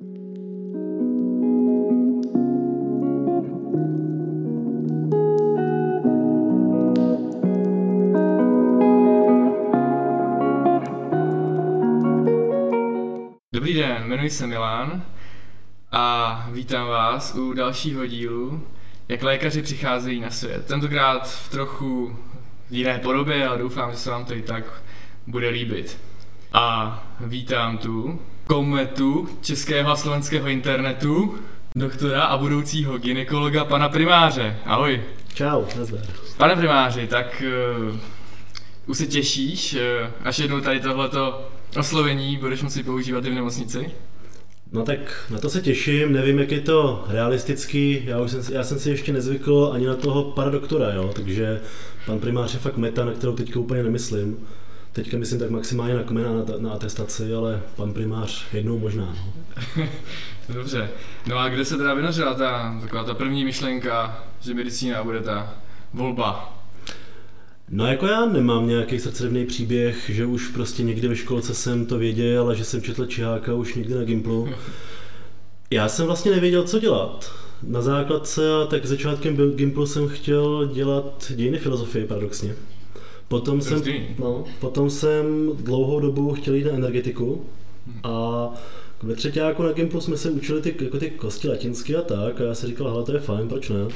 Dobrý den, jmenuji se Milan a vítám vás u dalšího dílu, jak lékaři přicházejí na svět. Tentokrát v trochu jiné podobě, ale doufám, že se vám to i tak bude líbit. A vítám tu kometu českého a slovenského internetu, doktora a budoucího ginekologa pana primáře. Ahoj. Čau, nazdar. Pane primáři, tak uh, už se těšíš, uh, až jednou tady tohleto oslovení budeš moci používat i v nemocnici? No tak na to se těším, nevím, jak je to realistický, já, už jsem, já jsem si ještě nezvykl ani na toho pana doktora, jo, takže pan primář je fakt meta, na kterou teďka úplně nemyslím. Teďka myslím tak maximálně na kmena na, na atestaci, ale pan primář jednou možná. No. Dobře. No a kde se teda vynořila ta, taková ta první myšlenka, že medicína bude ta volba? No jako já nemám nějaký srdcerivný příběh, že už prostě někdy ve školce jsem to věděl, ale že jsem četl Čiháka už někdy na Gimplu. Já jsem vlastně nevěděl, co dělat. Na základce a tak začátkem Gimplu jsem chtěl dělat dějiny filozofie, paradoxně. Potom jsem, no, potom jsem dlouhou dobu chtěl jít na energetiku a ve třetíku na Gimplu jsme se učili ty, jako ty kosti latinsky a tak a já si říkal, hele to je fajn, proč ne?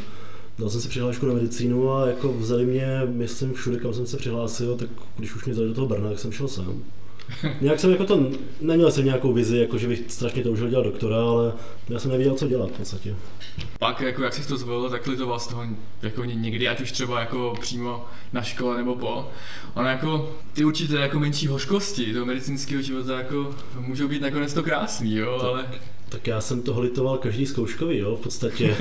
Dal jsem si přihlášku na medicínu a jako vzali mě, myslím, všude, kam jsem se přihlásil, tak když už mě vzali do toho Brna, tak jsem šel sám. Nějak jsem jako to, neměl jsem nějakou vizi, jako že bych strašně toužil dělat doktora, ale já jsem nevěděl, co dělat v podstatě. Pak, jako jak jsi to zvolil, tak litoval z toho jako někdy, ať už třeba jako přímo na škole nebo po. Ono jako ty určité jako menší hořkosti toho medicínského života jako můžou být nakonec to krásný, jo, ale tak já jsem toho litoval každý zkouškový, jo, v podstatě.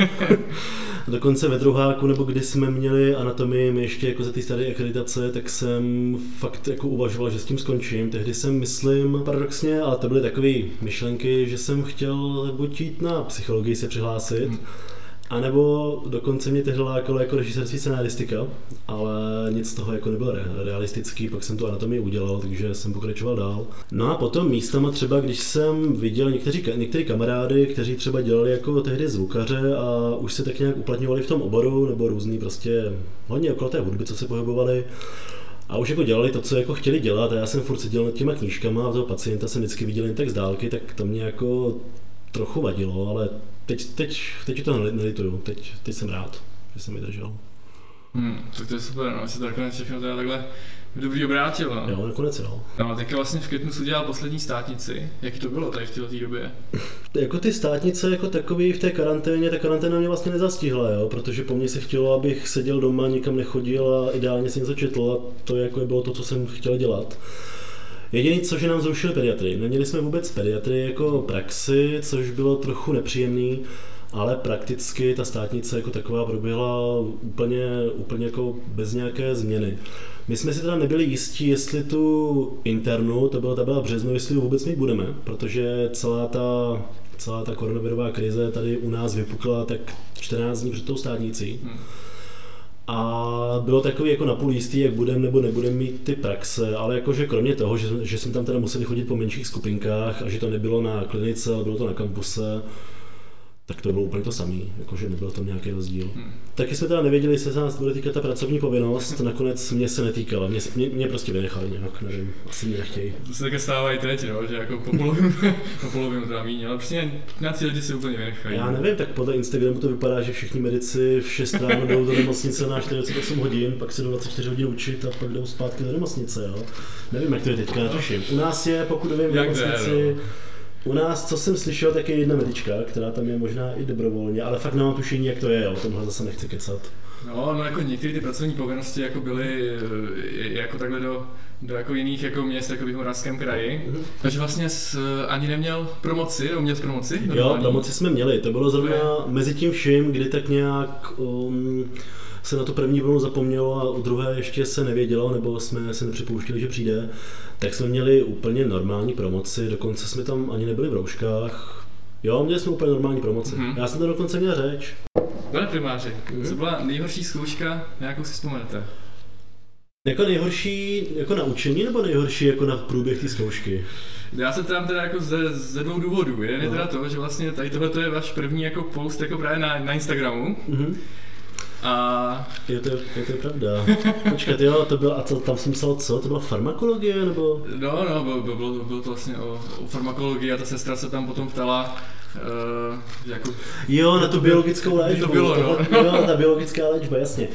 Dokonce ve druháku, nebo kdy jsme měli anatomii ještě jako za ty staré akreditace, tak jsem fakt jako uvažoval, že s tím skončím. Tehdy jsem, myslím, paradoxně, ale to byly takové myšlenky, že jsem chtěl buď jít na psychologii se přihlásit, hmm a nebo dokonce mě tehdy lákalo jako režisérství scenáristika, ale nic z toho jako nebylo realistický, pak jsem tu anatomii udělal, takže jsem pokračoval dál. No a potom místama třeba, když jsem viděl někteří, kamarády, kteří třeba dělali jako tehdy zvukaře a už se tak nějak uplatňovali v tom oboru, nebo různý prostě hodně okolo té hudby, co se pohybovali, a už jako dělali to, co jako chtěli dělat a já jsem furt seděl nad těma knížkama a toho pacienta jsem vždycky viděl jen tak z dálky, tak to mě jako trochu vadilo, ale teď, teď, teď to nelituju, teď, teď jsem rád, že jsem vydržel. Hmm, tak to je super, no, se to nakonec všechno teda takhle dobrý obrátilo. No. Jo, nakonec jo. No teďka vlastně v květnu jsi udělal poslední státnici. Jak to bylo tady v této době? jako ty státnice jako takový v té karanténě, ta karanténa mě vlastně nezastihla, jo, protože po mně se chtělo, abych seděl doma, nikam nechodil a ideálně si něco četl a to jako bylo to, co jsem chtěl dělat. Jediný, co že nám zrušili pediatry. Neměli jsme vůbec pediatry jako praxi, což bylo trochu nepříjemný, ale prakticky ta státnice jako taková proběhla úplně, úplně jako bez nějaké změny. My jsme si teda nebyli jistí, jestli tu internu, to byla, ta byla v březnu, jestli ji vůbec mít budeme, protože celá ta, celá ta koronavirová krize tady u nás vypukla tak 14 dní před tou státnicí. Hmm. A bylo takový jako napůl jistý, jak budeme nebo nebudeme mít ty praxe, ale jakože kromě toho, že, že jsme tam teda museli chodit po menších skupinkách a že to nebylo na klinice, ale bylo to na kampuse, tak to bylo úplně to samé, jakože nebyl tam nějaký rozdíl. Hmm. Taky jsme teda nevěděli, jestli se nás bude týkat ta pracovní povinnost, nakonec mě se netýkala, mě, mě, mě prostě vynechali nějak, nevím, asi mě nechtějí. To se také stává i teď, no, že jako po polovinu, po polovinu teda míň, ale prostě nějací lidi si úplně vynechají. Já nevím, tak podle Instagramu to vypadá, že všichni medici v 6 ráno jdou do nemocnice na 48 hodin, pak se do 24 hodin učit a pak jdou zpátky do nemocnice, jo. Nevím, jak to je teďka, netuším. U nás je, pokud vím, v nemocnici, no u nás, co jsem slyšel, tak je jedna medička, která tam je možná i dobrovolně, ale fakt nemám tušení, jak to je, o tomhle zase nechci kecat. No, no jako některé ty pracovní povinnosti jako byly eh, jako takhle do, do jako jiných jako měst, jako v Moravském kraji. Mm-hmm. Takže vlastně s, ani neměl promoci, měl promoci? Jo, promoci jsme měli, to bylo zrovna mezi tím vším, kdy tak nějak um, se na to první vlnu zapomnělo a u druhé ještě se nevědělo, nebo jsme se nepřipouštili, že přijde, tak jsme měli úplně normální promoci, dokonce jsme tam ani nebyli v rouškách. Jo, měli jsme úplně normální promoci. Mm-hmm. Já jsem to dokonce měl řeč. Pane primáři, mm-hmm. co byla nejhorší zkouška, nějakou si vzpomenete? Jako nejhorší jako na učení nebo nejhorší jako na průběh té zkoušky? Já se tam teda jako ze, ze dvou důvodů. Jeden no. je teda to, že vlastně tady tohle je váš první jako post jako právě na, na Instagramu. Mm-hmm. A... Je to, je to pravda. Počkat, jo, to bylo, a to, tam jsem psal co? To byla farmakologie, nebo? No, no, bylo, bylo, bylo to vlastně o, o farmakologii a ta sestra se tam potom ptala, Uh, jako, jo, na tu biologickou léčbu. To bylo, no. Jo, ta biologická léčba, jasně.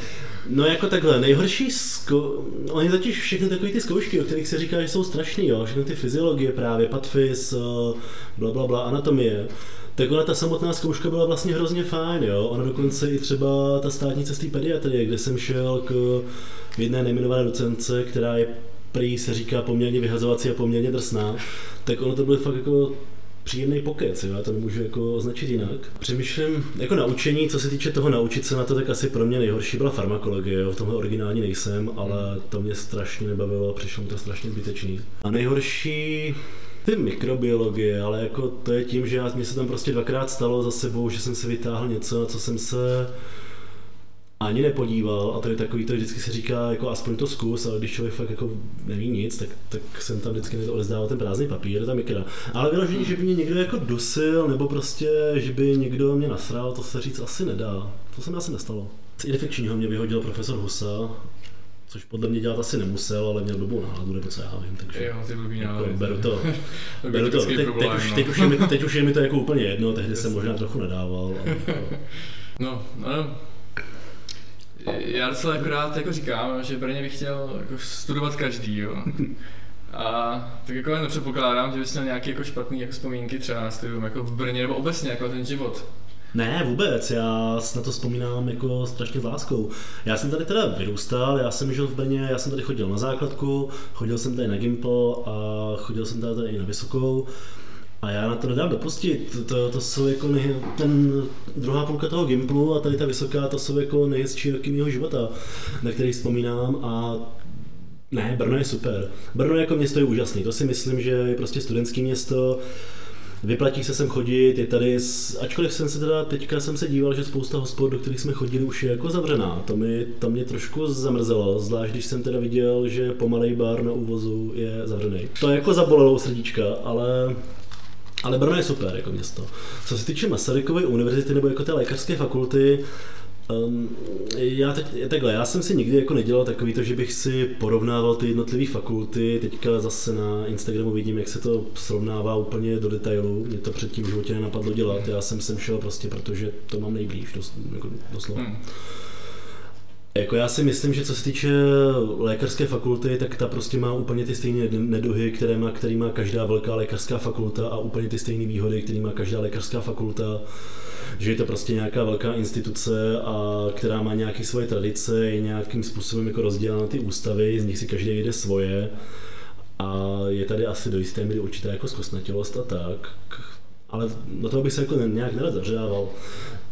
No jako takhle, nejhorší, zko... oni totiž všechny takové ty zkoušky, o kterých se říká, že jsou strašný, jo, všechny ty fyziologie právě, patfys, eh, bla, bla, bla, anatomie, tak ona ta samotná zkouška byla vlastně hrozně fajn, jo. Ona dokonce i třeba ta státní cestý pediatrie, kde jsem šel k jedné nejmenované docence, která je prý se říká poměrně vyhazovací a poměrně drsná, tak ono to bylo fakt jako příjemný pokec, jo? já to nemůžu jako označit jinak. Přemýšlím, jako naučení, co se týče toho naučit se na to, tak asi pro mě nejhorší byla farmakologie, jo? v tomhle originální nejsem, ale to mě strašně nebavilo, přišlo mi to strašně zbytečný. A nejhorší, ty mikrobiologie, ale jako to je tím, že já, mě se tam prostě dvakrát stalo za sebou, že jsem si vytáhl něco, na co jsem se ani nepodíval a to je takový, to vždycky se říká, jako aspoň to zkus, ale když člověk fakt jako neví nic, tak, tak jsem tam vždycky odezdával ten prázdný papír, ta mikra. Ale vyloženě, že by mě někdo jako dusil, nebo prostě, že by někdo mě nasral, to se říct asi nedá. To se mi asi nestalo. Z infekčního mě vyhodil profesor Husa, což podle mě dělat asi nemusel, ale měl dobrou náladu, nebo co já vím, takže jo, ty blbý jako, beru to, beru to. Teď, problém, teď, už, no. teď, už je mi, teď už je mi to jako úplně jedno, tehdy jsem možná trochu nedával. Ale, no, no, já docela akorát jako říkám, že Brně bych chtěl jako studovat každý, jo. A tak jako nepředpokládám, že bys měl nějaké jako špatné jako vzpomínky třeba na studium jako v Brně nebo obecně jako ten život. Ne, vůbec, já na to vzpomínám jako strašně s láskou. Já jsem tady teda vyrůstal, já jsem žil v Brně, já jsem tady chodil na základku, chodil jsem tady na Gimple a chodil jsem tady, tady i na Vysokou. A já na to nedám dopustit. To, to jsou jako nej, ten druhá půlka toho Gimplu a tady ta vysoká, to jsou jako nejhezčí roky mého života, na který vzpomínám a ne, Brno je super. Brno jako město je úžasný, to si myslím, že je prostě studentské město, vyplatí se sem chodit, je tady, ačkoliv jsem se teda, teďka jsem se díval, že spousta hospod, do kterých jsme chodili, už je jako zavřená. To, mi, to mě trošku zamrzelo, zvlášť když jsem teda viděl, že pomalej bar na úvozu je zavřený. To jako zabolelo srdíčka, ale ale Brno je super jako město. Co se týče Masarykovy univerzity nebo jako té lékařské fakulty, Um, já teď, takhle, já jsem si nikdy jako nedělal takový to, že bych si porovnával ty jednotlivé fakulty, teďka zase na Instagramu vidím, jak se to srovnává úplně do detailu, mě to předtím v životě nenapadlo dělat, já jsem sem šel prostě, protože to mám nejblíž, dos, jako doslova. Hmm. Jako já si myslím, že co se týče lékařské fakulty, tak ta prostě má úplně ty stejné neduhy, které má, který má každá velká lékařská fakulta a úplně ty stejné výhody, které má každá lékařská fakulta. Že je to prostě nějaká velká instituce, a která má nějaké svoje tradice, je nějakým způsobem jako rozdělena na ty ústavy, z nich si každý jde svoje. A je tady asi do jisté míry určitá jako zkostnatělost a tak, ale do toho bych se jako nějak nerad zařádával.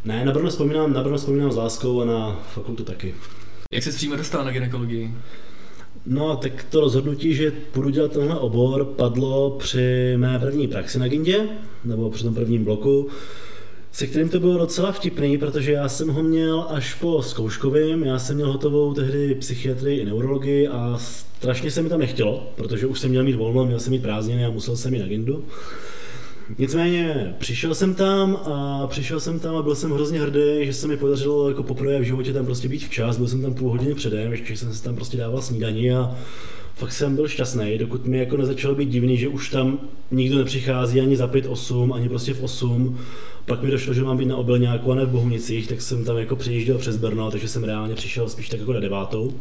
Ne, na Brno vzpomínám, na Brno vzpomínám s láskou a na fakultu taky. Jak se přímo dostal na gynekologii? No, tak to rozhodnutí, že půjdu dělat tenhle obor, padlo při mé první praxi na Gindě, nebo při tom prvním bloku, se kterým to bylo docela vtipný, protože já jsem ho měl až po zkouškovým, já jsem měl hotovou tehdy psychiatrii i neurologii a strašně se mi tam nechtělo, protože už jsem měl mít volno, měl jsem mít prázdniny a musel jsem jít na Gindu. Nicméně přišel jsem tam a přišel jsem tam a byl jsem hrozně hrdý, že se mi podařilo jako poprvé v životě tam prostě být včas, byl jsem tam půl hodiny předem, ještě jsem se tam prostě dával snídaní a fakt jsem byl šťastný, dokud mi jako nezačalo být divný, že už tam nikdo nepřichází ani za 5-8, ani prostě v 8. Pak mi došlo, že mám být na obilňáku a ne v Bohunicích, tak jsem tam jako přijížděl přes Brno, takže jsem reálně přišel spíš tak jako na devátou.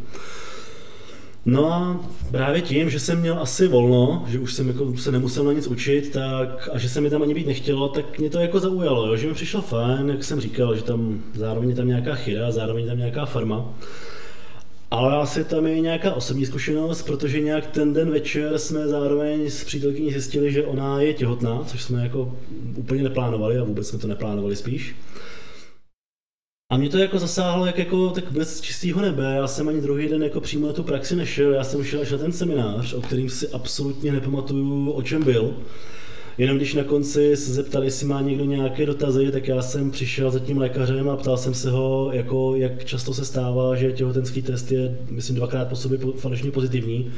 No a právě tím, že jsem měl asi volno, že už jsem jako se nemusel na nic učit, tak a že se mi tam ani být nechtělo, tak mě to jako zaujalo, jo, že mi přišlo fajn, jak jsem říkal, že tam zároveň je tam nějaká chyra, zároveň je tam nějaká farma. Ale asi tam je nějaká osobní zkušenost, protože nějak ten den večer jsme zároveň s přítelkyní zjistili, že ona je těhotná, což jsme jako úplně neplánovali a vůbec jsme to neplánovali spíš. A mě to jako zasáhlo jak jako tak bez čistého nebe. Já jsem ani druhý den jako přímo na tu praxi nešel. Já jsem šel až na ten seminář, o kterým si absolutně nepamatuju, o čem byl. Jenom když na konci se zeptali, jestli má někdo nějaké dotazy, tak já jsem přišel za tím lékařem a ptal jsem se ho, jako, jak často se stává, že těhotenský test je, myslím, dvakrát po sobě falešně pozitivní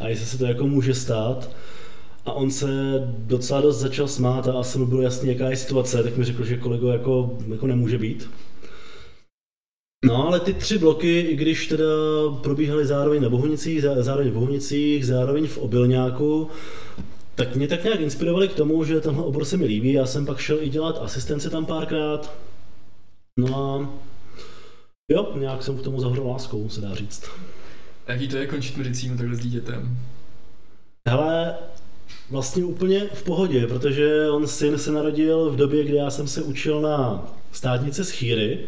a jestli se to jako může stát. A on se docela dost začal smát a asi mu bylo jasný, jaká je situace, tak mi řekl, že kolego jako, jako nemůže být. No ale ty tři bloky, i když teda probíhaly zároveň na Bohunicích, zároveň v Bohunicích, zároveň v Obilňáku, tak mě tak nějak inspirovali k tomu, že tenhle obor se mi líbí. Já jsem pak šel i dělat asistenci tam párkrát. No a jo, nějak jsem k tomu zahrál láskou, se dá říct. Jaký to je končit medicínu takhle s dítětem? Hele, vlastně úplně v pohodě, protože on syn se narodil v době, kdy já jsem se učil na státnice z Chýry,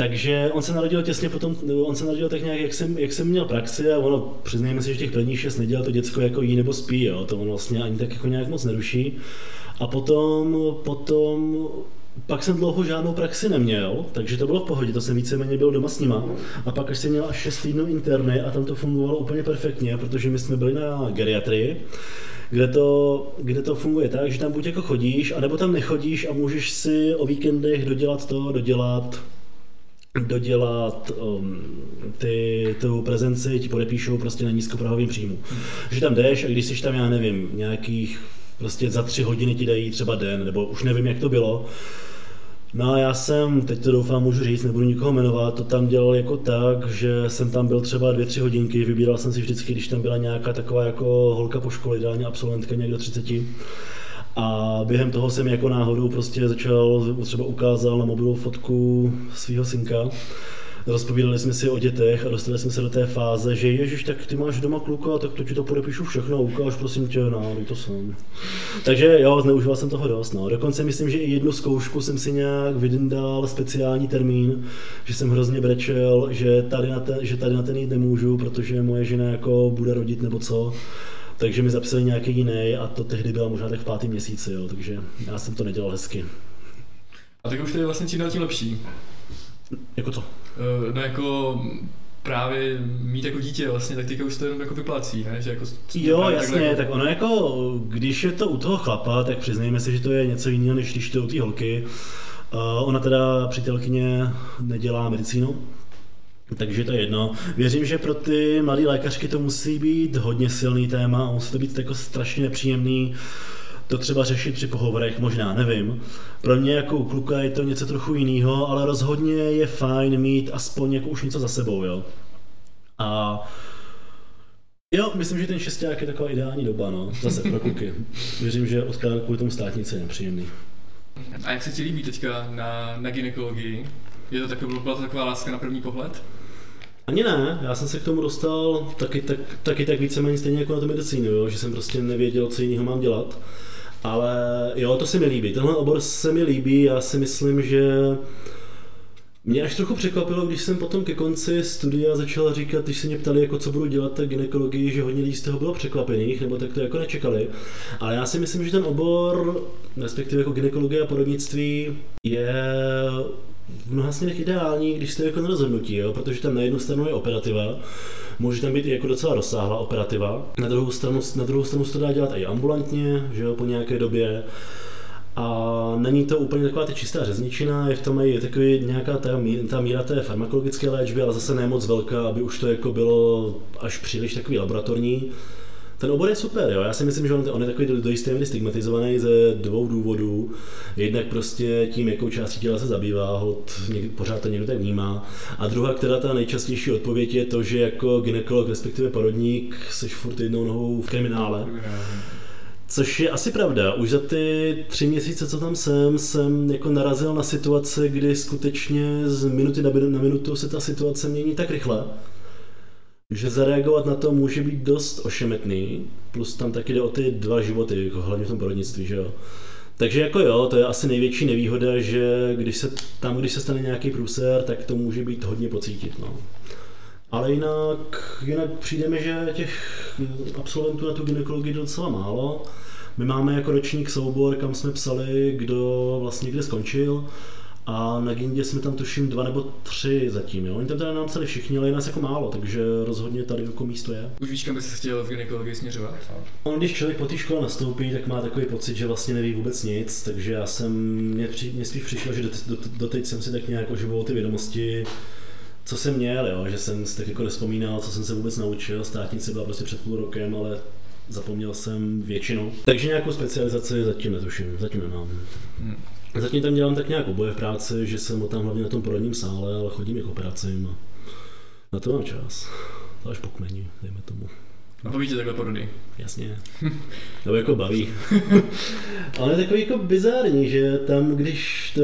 takže on se narodil těsně potom, on se narodil tak nějak, jak jsem, jak jsem měl praxi a ono, přiznejme si, že těch prvních šest neděl to děcko jako jí nebo spí, jo, to on vlastně ani tak jako nějak moc neruší. A potom, potom pak jsem dlouho žádnou praxi neměl, takže to bylo v pohodě, to jsem víceméně byl doma s nima. A pak až jsem měl až 6 týdnů interny a tam to fungovalo úplně perfektně, protože my jsme byli na geriatrii, kde to, kde to funguje tak, že tam buď jako chodíš, anebo tam nechodíš a můžeš si o víkendech dodělat to, dodělat dodělat um, ty, tu prezenci, ti podepíšou prostě na nízkoprahovým příjmu. Že tam jdeš a když jsi tam, já nevím, nějakých prostě za tři hodiny ti dají třeba den, nebo už nevím, jak to bylo, No a já jsem, teď to doufám můžu říct, nebudu nikoho jmenovat, to tam dělal jako tak, že jsem tam byl třeba dvě, tři hodinky, vybíral jsem si vždycky, když tam byla nějaká taková jako holka po škole, ideálně absolventka někdo 30. A během toho jsem jako náhodou prostě začal, třeba ukázal na mobilu fotku svého synka, rozpovídali jsme si o dětech a dostali jsme se do té fáze, že ježiš, tak ty máš doma kluka, tak to ti to podepíšu všechno, ukáž prosím tě, no, to jsem. Takže jo, zneužíval jsem toho dost. No. Dokonce myslím, že i jednu zkoušku jsem si nějak vydindal speciální termín, že jsem hrozně brečel, že tady na ten, že tady na ten jít nemůžu, protože moje žena jako bude rodit nebo co. Takže mi zapsali nějaký jiný a to tehdy bylo možná tak v pátém měsíci, jo, takže já jsem to nedělal hezky. A tak už to je vlastně čím dál tím lepší. Jako co? Uh, no jako právě mít jako dítě vlastně, tak teďka už to jenom jako vyplácí, ne? Že jako jo, jasně, jako... tak ono jako, když je to u toho chlapa, tak přiznejme si, že to je něco jiného, než když to je u té holky. Uh, ona teda přítelkyně nedělá medicínu, takže to je jedno. Věřím, že pro ty mladé lékařky to musí být hodně silný téma a musí to být jako strašně nepříjemný to třeba řešit při pohovorech, možná, nevím. Pro mě jako u kluka je to něco trochu jiného, ale rozhodně je fajn mít aspoň jako už něco za sebou, jo. A Jo, myslím, že ten šesták je taková ideální doba, no. Zase pro kluky. Věřím, že odklad kvůli tomu státnice je nepříjemný. A jak se ti líbí teďka na, na ginekologii? Je to taková, byla to taková láska na první pohled? Ani ne, já jsem se k tomu dostal taky tak, taky tak víceméně stejně jako na tu medicínu, jo? že jsem prostě nevěděl, co jiného mám dělat. Ale jo, to se mi líbí. Tenhle obor se mi líbí, já si myslím, že mě až trochu překvapilo, když jsem potom ke konci studia začal říkat, když se mě ptali, jako co budu dělat tak ginekologii, že hodně lidí z toho bylo překvapených, nebo tak to jako nečekali. Ale já si myslím, že ten obor, respektive jako ginekologie a porodnictví, je v mnoha směrech ideální, když jste jako na rozhodnutí, jo? protože tam na jednu stranu je operativa, může tam být i jako docela rozsáhlá operativa, na druhou stranu, na druhou stranu se to dá dělat i ambulantně, že jo, po nějaké době, a není to úplně taková ta čistá řezničina, je v tom i takový nějaká ta, ta míra té farmakologické léčby, ale zase ne moc velká, aby už to jako bylo až příliš takový laboratorní. Ten obor je super, jo. Já si myslím, že on, on je takový do, jisté míry stigmatizovaný ze dvou důvodů. Jednak prostě tím, jakou částí těla se zabývá, hod, něk, pořád to někdo tak vnímá. A druhá, která ta nejčastější odpověď je to, že jako ginekolog, respektive porodník, seš furt jednou nohou v kriminále. Což je asi pravda. Už za ty tři měsíce, co tam jsem, jsem jako narazil na situace, kdy skutečně z minuty na minutu se ta situace mění tak rychle, že zareagovat na to může být dost ošemetný, plus tam taky jde o ty dva životy, jako hlavně v tom porodnictví, že jo. Takže jako jo, to je asi největší nevýhoda, že když se, tam, když se stane nějaký průser, tak to může být hodně pocítit, no. Ale jinak, jinak přijde mi, že těch absolventů na tu ginekologii je docela málo. My máme jako ročník soubor, kam jsme psali, kdo vlastně kde skončil A na Gindě jsme tam tuším dva nebo tři zatím, jo. Oni tam teda nám psali všichni, ale je nás jako málo, takže rozhodně tady jako místo je. Už víš, kam bys se chtěl v gynekologii směřovat? On, když člověk po té škole nastoupí, tak má takový pocit, že vlastně neví vůbec nic, takže já jsem, mě, při, mě spíš přišlo, že doteď, do, doteď jsem si tak nějak oživoval ty vědomosti, co jsem měl, jo, že jsem si tak jako nespomínal, co jsem se vůbec naučil, státnice byla prostě před půl rokem, ale zapomněl jsem většinu. Takže nějakou specializaci zatím netuším, zatím nemám. Hmm. Zatím tam dělám tak nějak oboje v práci, že jsem tam hlavně na tom porodním sále, ale chodím i k operacím a na to mám čas. To až po kmeni, dejme tomu. A baví tě takhle porody? Jasně. To jako baví. Ale je takový jako bizární, že tam, když, to,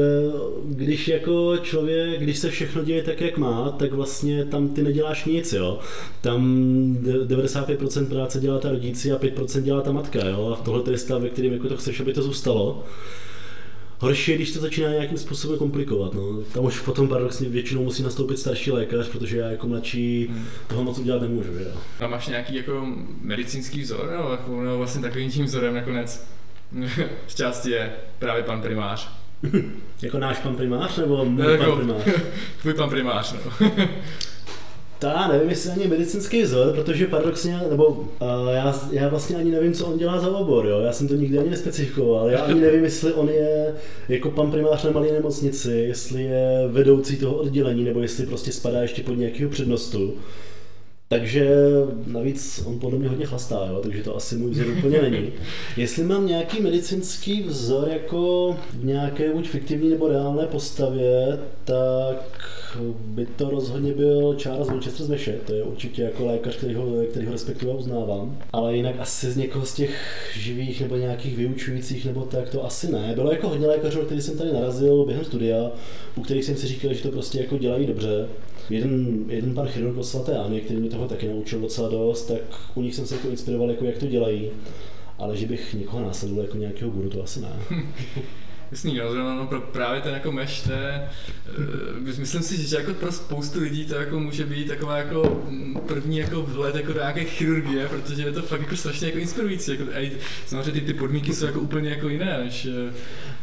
když jako člověk, když se všechno děje tak, jak má, tak vlastně tam ty neděláš nic, jo. Tam 95% práce dělá ta rodící a 5% dělá ta matka, jo. A tohle je stav, ve kterým jako to chceš, aby to zůstalo. Horší je, když to začíná nějakým způsobem komplikovat. No. Tam už potom paradoxně většinou musí nastoupit starší lékař, protože já jako mladší hmm. toho moc udělat nemůžu. Že? A máš nějaký jako medicínský vzor, nebo, jako, nebo vlastně takovým tím vzorem nakonec? v části je právě pan primář. jako náš pan primář, nebo můj jako, pan primář? Tvůj pan primář, no. Ta, nevím, jestli ani medicínský vzor, protože paradoxně, nebo uh, já, já vlastně ani nevím, co on dělá za obor, jo? já jsem to nikdy ani nespecifikoval, já ani nevím, jestli on je jako pan primář na malé nemocnici, jestli je vedoucí toho oddělení, nebo jestli prostě spadá ještě pod nějakého přednostu. Takže navíc on podle mě hodně chlastá, jo? takže to asi můj vzor úplně není. Jestli mám nějaký medicínský vzor jako v nějaké buď fiktivní nebo reálné postavě, tak by to rozhodně byl Charles Winchester z Meše, to je určitě jako lékař, který ho, který ho respektuju a uznávám. Ale jinak asi z někoho z těch živých nebo nějakých vyučujících nebo tak to asi ne. Bylo jako hodně lékařů, který jsem tady narazil během studia, u kterých jsem si říkal, že to prostě jako dělají dobře. Jeden, jeden pan chirurg od svaté Ani, který mě toho taky naučil docela dost, tak u nich jsem se jako inspiroval, jako jak to dělají. Ale že bych někoho následoval jako nějakého guru, to asi ne. Jasný, no, zrovna no, pro právě ten jako meš, to je, uh, myslím si, že jako pro spoustu lidí to jako může být taková jako mm, první jako vhled jako do nějaké chirurgie, protože je to fakt jako strašně jako inspirující. Jako, a samozřejmě ty, ty podmínky jsou jako úplně jako jiné, než... Eh,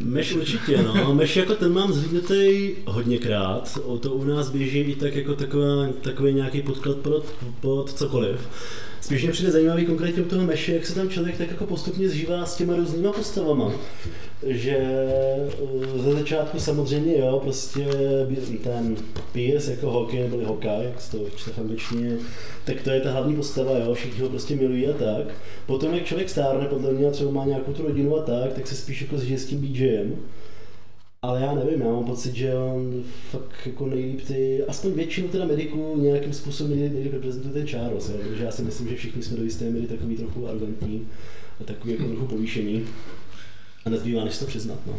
meš určitě, no. Meš jako ten mám zhlídnutý hodněkrát. O to u nás běží i tak jako taková, takový nějaký podklad pod, pod cokoliv. Spíš mě přijde zajímavý konkrétně u toho meše, jak se tam člověk tak jako postupně zžívá s těma různýma postavama. Že eh, ze začátku samozřejmě jo, prostě ten PS jako hokej nebo hokej, jak to čte v angličtině, tak to je ta hlavní postava, jo, všichni ho prostě milují a tak. Potom, jak člověk stárne, podle mě třeba má nějakou tu rodinu a tak, tak se spíš jako s tím BJem ale já nevím, já mám pocit, že on fakt jako nejlíp ty, aspoň většinu teda mediků nějakým způsobem nejlíp reprezentuje ten Charles, jo? protože já si myslím, že všichni jsme do jisté míry takový trochu arrogantní a takový jako trochu povýšení. A nezbývá, než to přiznat. No.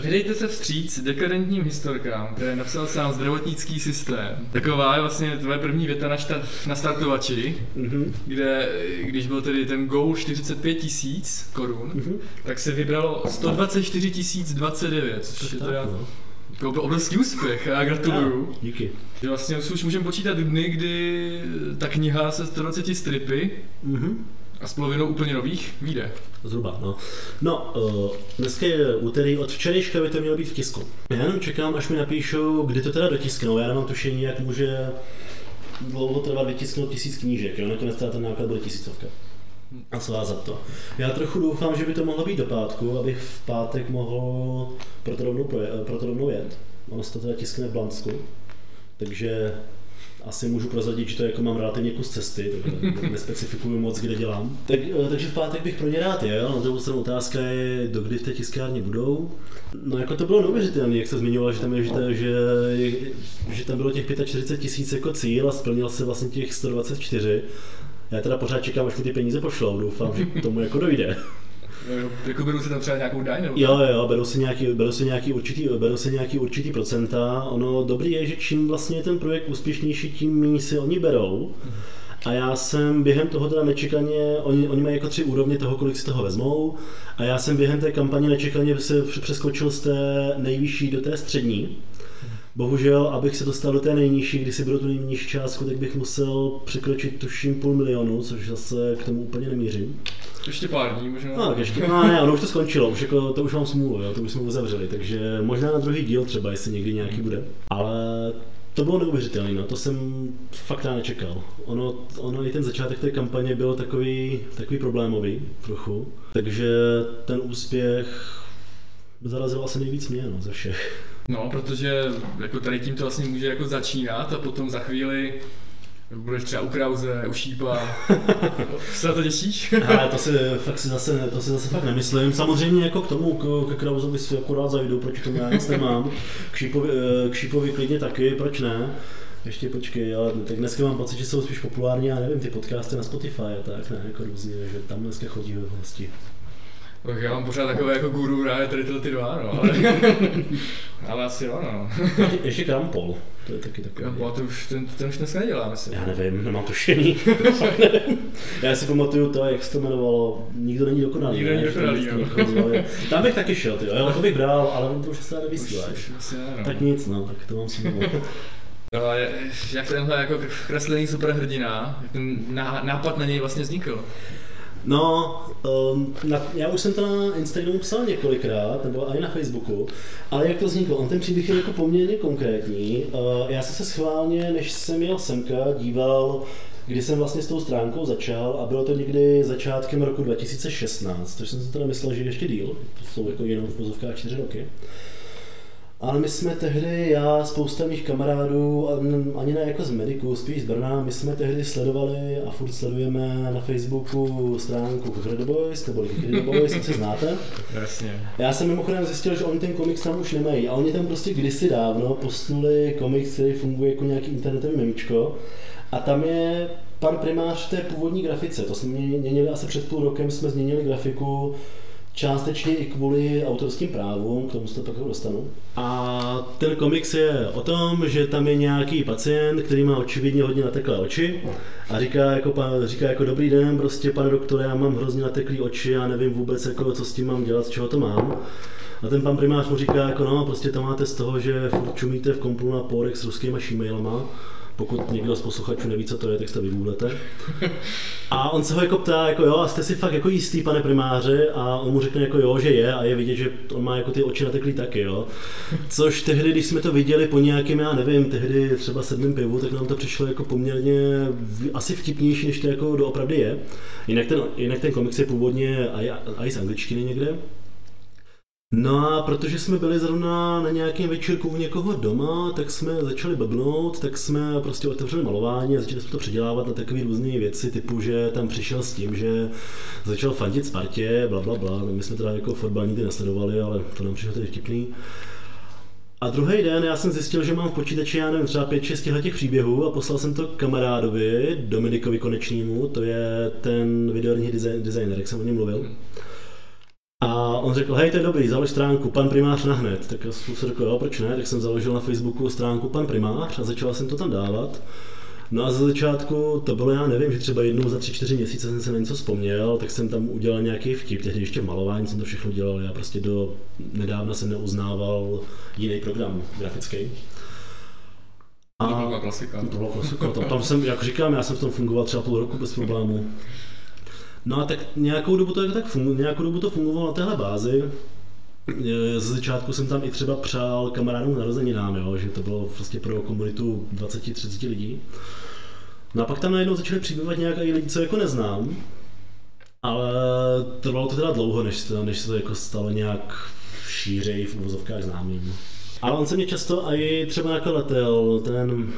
Vydejte se vstříc dekadentním historkám, které napsal sám zdravotnický systém. Taková je vlastně tvoje první věta na, štart, na startovači, mm-hmm. kde, když byl tedy ten goal 45 tisíc korun, mm-hmm. tak se vybralo 124 tisíc 29, což je teda no. jako obrovský úspěch a gratuluju. Ja, díky. Že vlastně už můžeme počítat dny, kdy ta kniha se 120 stripy mm-hmm a s polovinou úplně nových vyjde. Zhruba, no. No, uh, dneska je úterý, od včerejška by to mělo být v tisku. Já jenom čekám, až mi napíšou, kdy to teda dotisknou. Já nemám tušení, jak může dlouho trvat vytisknout tisíc knížek, jo? nakonec teda ten náklad bude tisícovka. A svázat to. Já trochu doufám, že by to mohlo být do pátku, abych v pátek mohl pro to rovnou, pro to rovnou jet. Ono se to teda tiskne v Blansku, takže asi můžu prozradit, že to jako mám relativně kus cesty, takže nespecifikuju moc, kde dělám. Tak, eh, takže v pátek bych pro ně rád jel, na druhou stranu otázka je, do kdy v té tiskárně budou. No jako to bylo neuvěřitelné, jak se zmiňoval, že tam, je, že, že, že tam bylo těch 45 tisíc jako cíl a splnil se vlastně těch 124. Já teda pořád čekám, až mi ty peníze pošlou, doufám, že tomu jako dojde. Jako berou si tam třeba nějakou daň? Nebo? Jo, jo, berou si nějaký, berou si nějaký, určitý, berou si nějaký určitý procenta. Ono dobrý je, že čím vlastně je ten projekt úspěšnější, tím méně si oni berou. A já jsem během toho teda nečekaně, oni, oni mají jako tři úrovně toho, kolik si toho vezmou, a já jsem během té kampaně nečekaně se přeskočil z té nejvyšší do té střední. Bohužel, abych se dostal do té nejnižší, kdy si budu tu nejnižší částku, tak bych musel překročit tuším půl milionu, což zase k tomu úplně nemířím. Ještě pár dní možná. No, ještě, no ne, ono už to skončilo, už jako, to už mám smůlu, jo, to už jsme uzavřeli, takže možná na druhý díl třeba, jestli někdy nějaký bude. Ale to bylo neuvěřitelné, no, to jsem fakt nečekal. Ono, ono i ten začátek té kampaně byl takový, takový problémový trochu, takže ten úspěch zarazil asi nejvíc mě no, ze všech. No, protože jako tady tím to vlastně může jako začínat a potom za chvíli budeš třeba u Krause, u Šípa. se na to těšíš? Ale to si fakt si zase, to si zase fakt nemyslím. Samozřejmě jako k tomu, k, k Krausovi si akorát zajdu, proč tomu já nic nemám. K Šípovi, eh, k Šípovi klidně taky, proč ne? Ještě počkej, ale tak dneska mám pocit, že jsou spíš populární, já nevím, ty podcasty na Spotify a tak, ne, jako různě, že tam dneska chodí ve hosti. Tak já mám pořád takové jako guru rád tady tyhle ty dva, no, ale, ale asi jo, no. Ještě, Krampol, to je taky takový. Krampol, to už, ten, ten už dneska nedělá, myslím. Já nevím, nemám tušení. já si pamatuju to, jak se to jmenovalo, nikdo není dokonalý. Nikdo není dokonalý, jo. Tam bych taky šel, ty, jo, to bych bral, ale on to už se nevysílá. no. Tak nic, no, tak to mám si No jak tenhle jako kreslený superhrdina, jak ten nápad na něj vlastně vznikl? No, um, na, já už jsem to na Instagramu psal několikrát, nebo i na Facebooku, ale jak to vzniklo? On ten příběh je jako poměrně konkrétní. Uh, já jsem se schválně, než jsem jel semka, díval, kdy jsem vlastně s tou stránkou začal a bylo to někdy začátkem roku 2016, což jsem si teda myslel, že ještě díl, to jsou jako jenom v pozovkách čtyři roky. Ale my jsme tehdy, já, spousta mých kamarádů, ani ne jako z Mediku, spíš z Brna, my jsme tehdy sledovali a furt sledujeme na Facebooku stránku the Boys, nebo Kukry the Boys, asi znáte. Jasně. Já jsem mimochodem zjistil, že oni ten komiks tam už nemají a oni tam prostě kdysi dávno postnuli komiks, který funguje jako nějaký internetový memičko a tam je pan primář v té původní grafice, to jsme měnili asi před půl rokem, jsme změnili grafiku, částečně i kvůli autorským právům, k tomu se to pak dostanu. A ten komiks je o tom, že tam je nějaký pacient, který má očividně hodně nateklé oči a říká jako, říká jako dobrý den, prostě pane doktore, já mám hrozně nateklé oči, já nevím vůbec, jako, co s tím mám dělat, z čeho to mám. A ten pan primář mu říká, jako no, prostě to máte z toho, že furt čumíte v komplu na porek s ruskýma šímailama pokud někdo z posluchačů neví, co to je, tak se to vygooglete. A on se ho jako ptá, jako jo, a jste si fakt jako jistý, pane primáře, a on mu řekne jako jo, že je, a je vidět, že on má jako ty oči nateklý taky, jo. Což tehdy, když jsme to viděli po nějakém, já nevím, tehdy třeba sedmém pivu, tak nám to přišlo jako poměrně asi vtipnější, než to jako doopravdy je. Jinak ten, jinak ten komiks je původně i z angličtiny někde, No a protože jsme byli zrovna na nějakém večírku u někoho doma, tak jsme začali blbnout, tak jsme prostě otevřeli malování a začali jsme to předělávat na takové různé věci, typu, že tam přišel s tím, že začal fandit Spartě, bla, bla, bla. My jsme teda jako fotbal nikdy nesledovali, ale to nám přišlo tedy vtipný. A druhý den já jsem zjistil, že mám v počítači, já nevím, třeba 5-6 těch příběhů a poslal jsem to kamarádovi, Dominikovi Konečnímu, to je ten videoherní designer, jak jsem o něm mluvil. A on řekl, hej, to je dobrý, založ stránku Pan primář na hned. Tak já jsem si řekl, jo, proč ne? Tak jsem založil na Facebooku stránku Pan primář a začal jsem to tam dávat. No a za začátku to bylo, já nevím, že třeba jednou za tři, čtyři měsíce jsem se na něco vzpomněl, tak jsem tam udělal nějaký vtip, tehdy ještě v malování jsem to všechno dělal, já prostě do nedávna jsem neuznával jiný program grafický. A to byla klasika. To byla klasika, tam, tam jsem, jak říkám, já jsem v tom fungoval třeba půl roku bez problému. No a tak nějakou dobu to jako tak fungu, nějakou dobu to fungovalo na téhle bázi. Z začátku jsem tam i třeba přál kamarádům narozeninám, jo, že to bylo prostě pro komunitu 20-30 lidí. No a pak tam najednou začaly přibývat nějaké lidi, co jako neznám, ale trvalo to teda dlouho, než, to, než se to jako stalo nějak šířej v uvozovkách známým. Ale on se mě často i třeba nakladatel, ten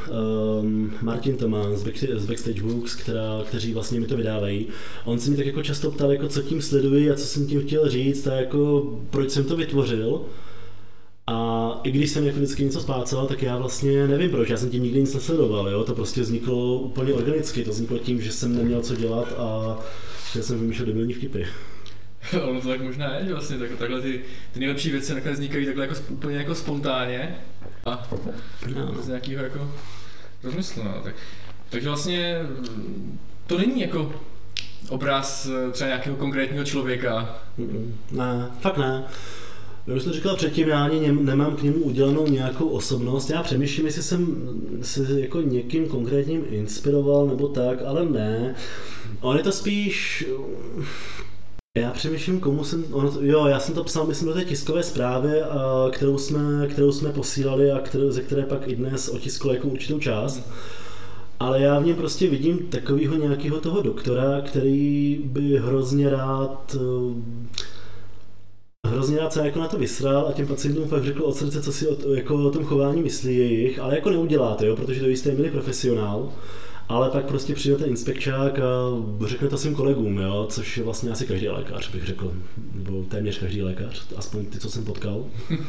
um, Martin Tomán z, Back, z Backstage Books, která, kteří vlastně mi to vydávají, on se mi tak jako často ptal, jako co tím sleduji a co jsem tím chtěl říct a jako proč jsem to vytvořil. A i když jsem jako vždycky něco spácal, tak já vlastně nevím proč, já jsem tím nikdy nic nesledoval, jo? to prostě vzniklo úplně organicky, to vzniklo tím, že jsem neměl co dělat a chtěl jsem vymýšlet debilní vtipy. ono to tak možná je, že vlastně tak, takhle ty, ty nejlepší věci nakonec vznikají takhle jako úplně jako spontánně a no. z nějakého jako rozmyslu, no. Tak, takže vlastně to není jako obraz eh, třeba nějakého konkrétního člověka. Ne, fakt ne. Já už jsem říkal předtím, já ani nemám k němu udělanou nějakou osobnost. Já přemýšlím, jestli jsem se jako někým konkrétním inspiroval nebo tak, ale ne. On je to spíš Já přemýšlím, komu jsem, ono, jo, já jsem to psal, myslím, do té tiskové zprávy, a, kterou, jsme, kterou jsme posílali a kterou, ze které pak i dnes otisklo jako určitou část. Ale já v něm prostě vidím takového nějakého toho doktora, který by hrozně rád hrozně rád se jako na to vysral a těm pacientům fakt řekl od srdce, co si o, jako o tom chování myslí jejich, ale jako neuděláte, jo, protože to je milý profesionál ale pak prostě přijde ten inspekčák a řekne to svým kolegům, jo, což je vlastně asi každý lékař, bych řekl, nebo téměř každý lékař, aspoň ty, co jsem potkal.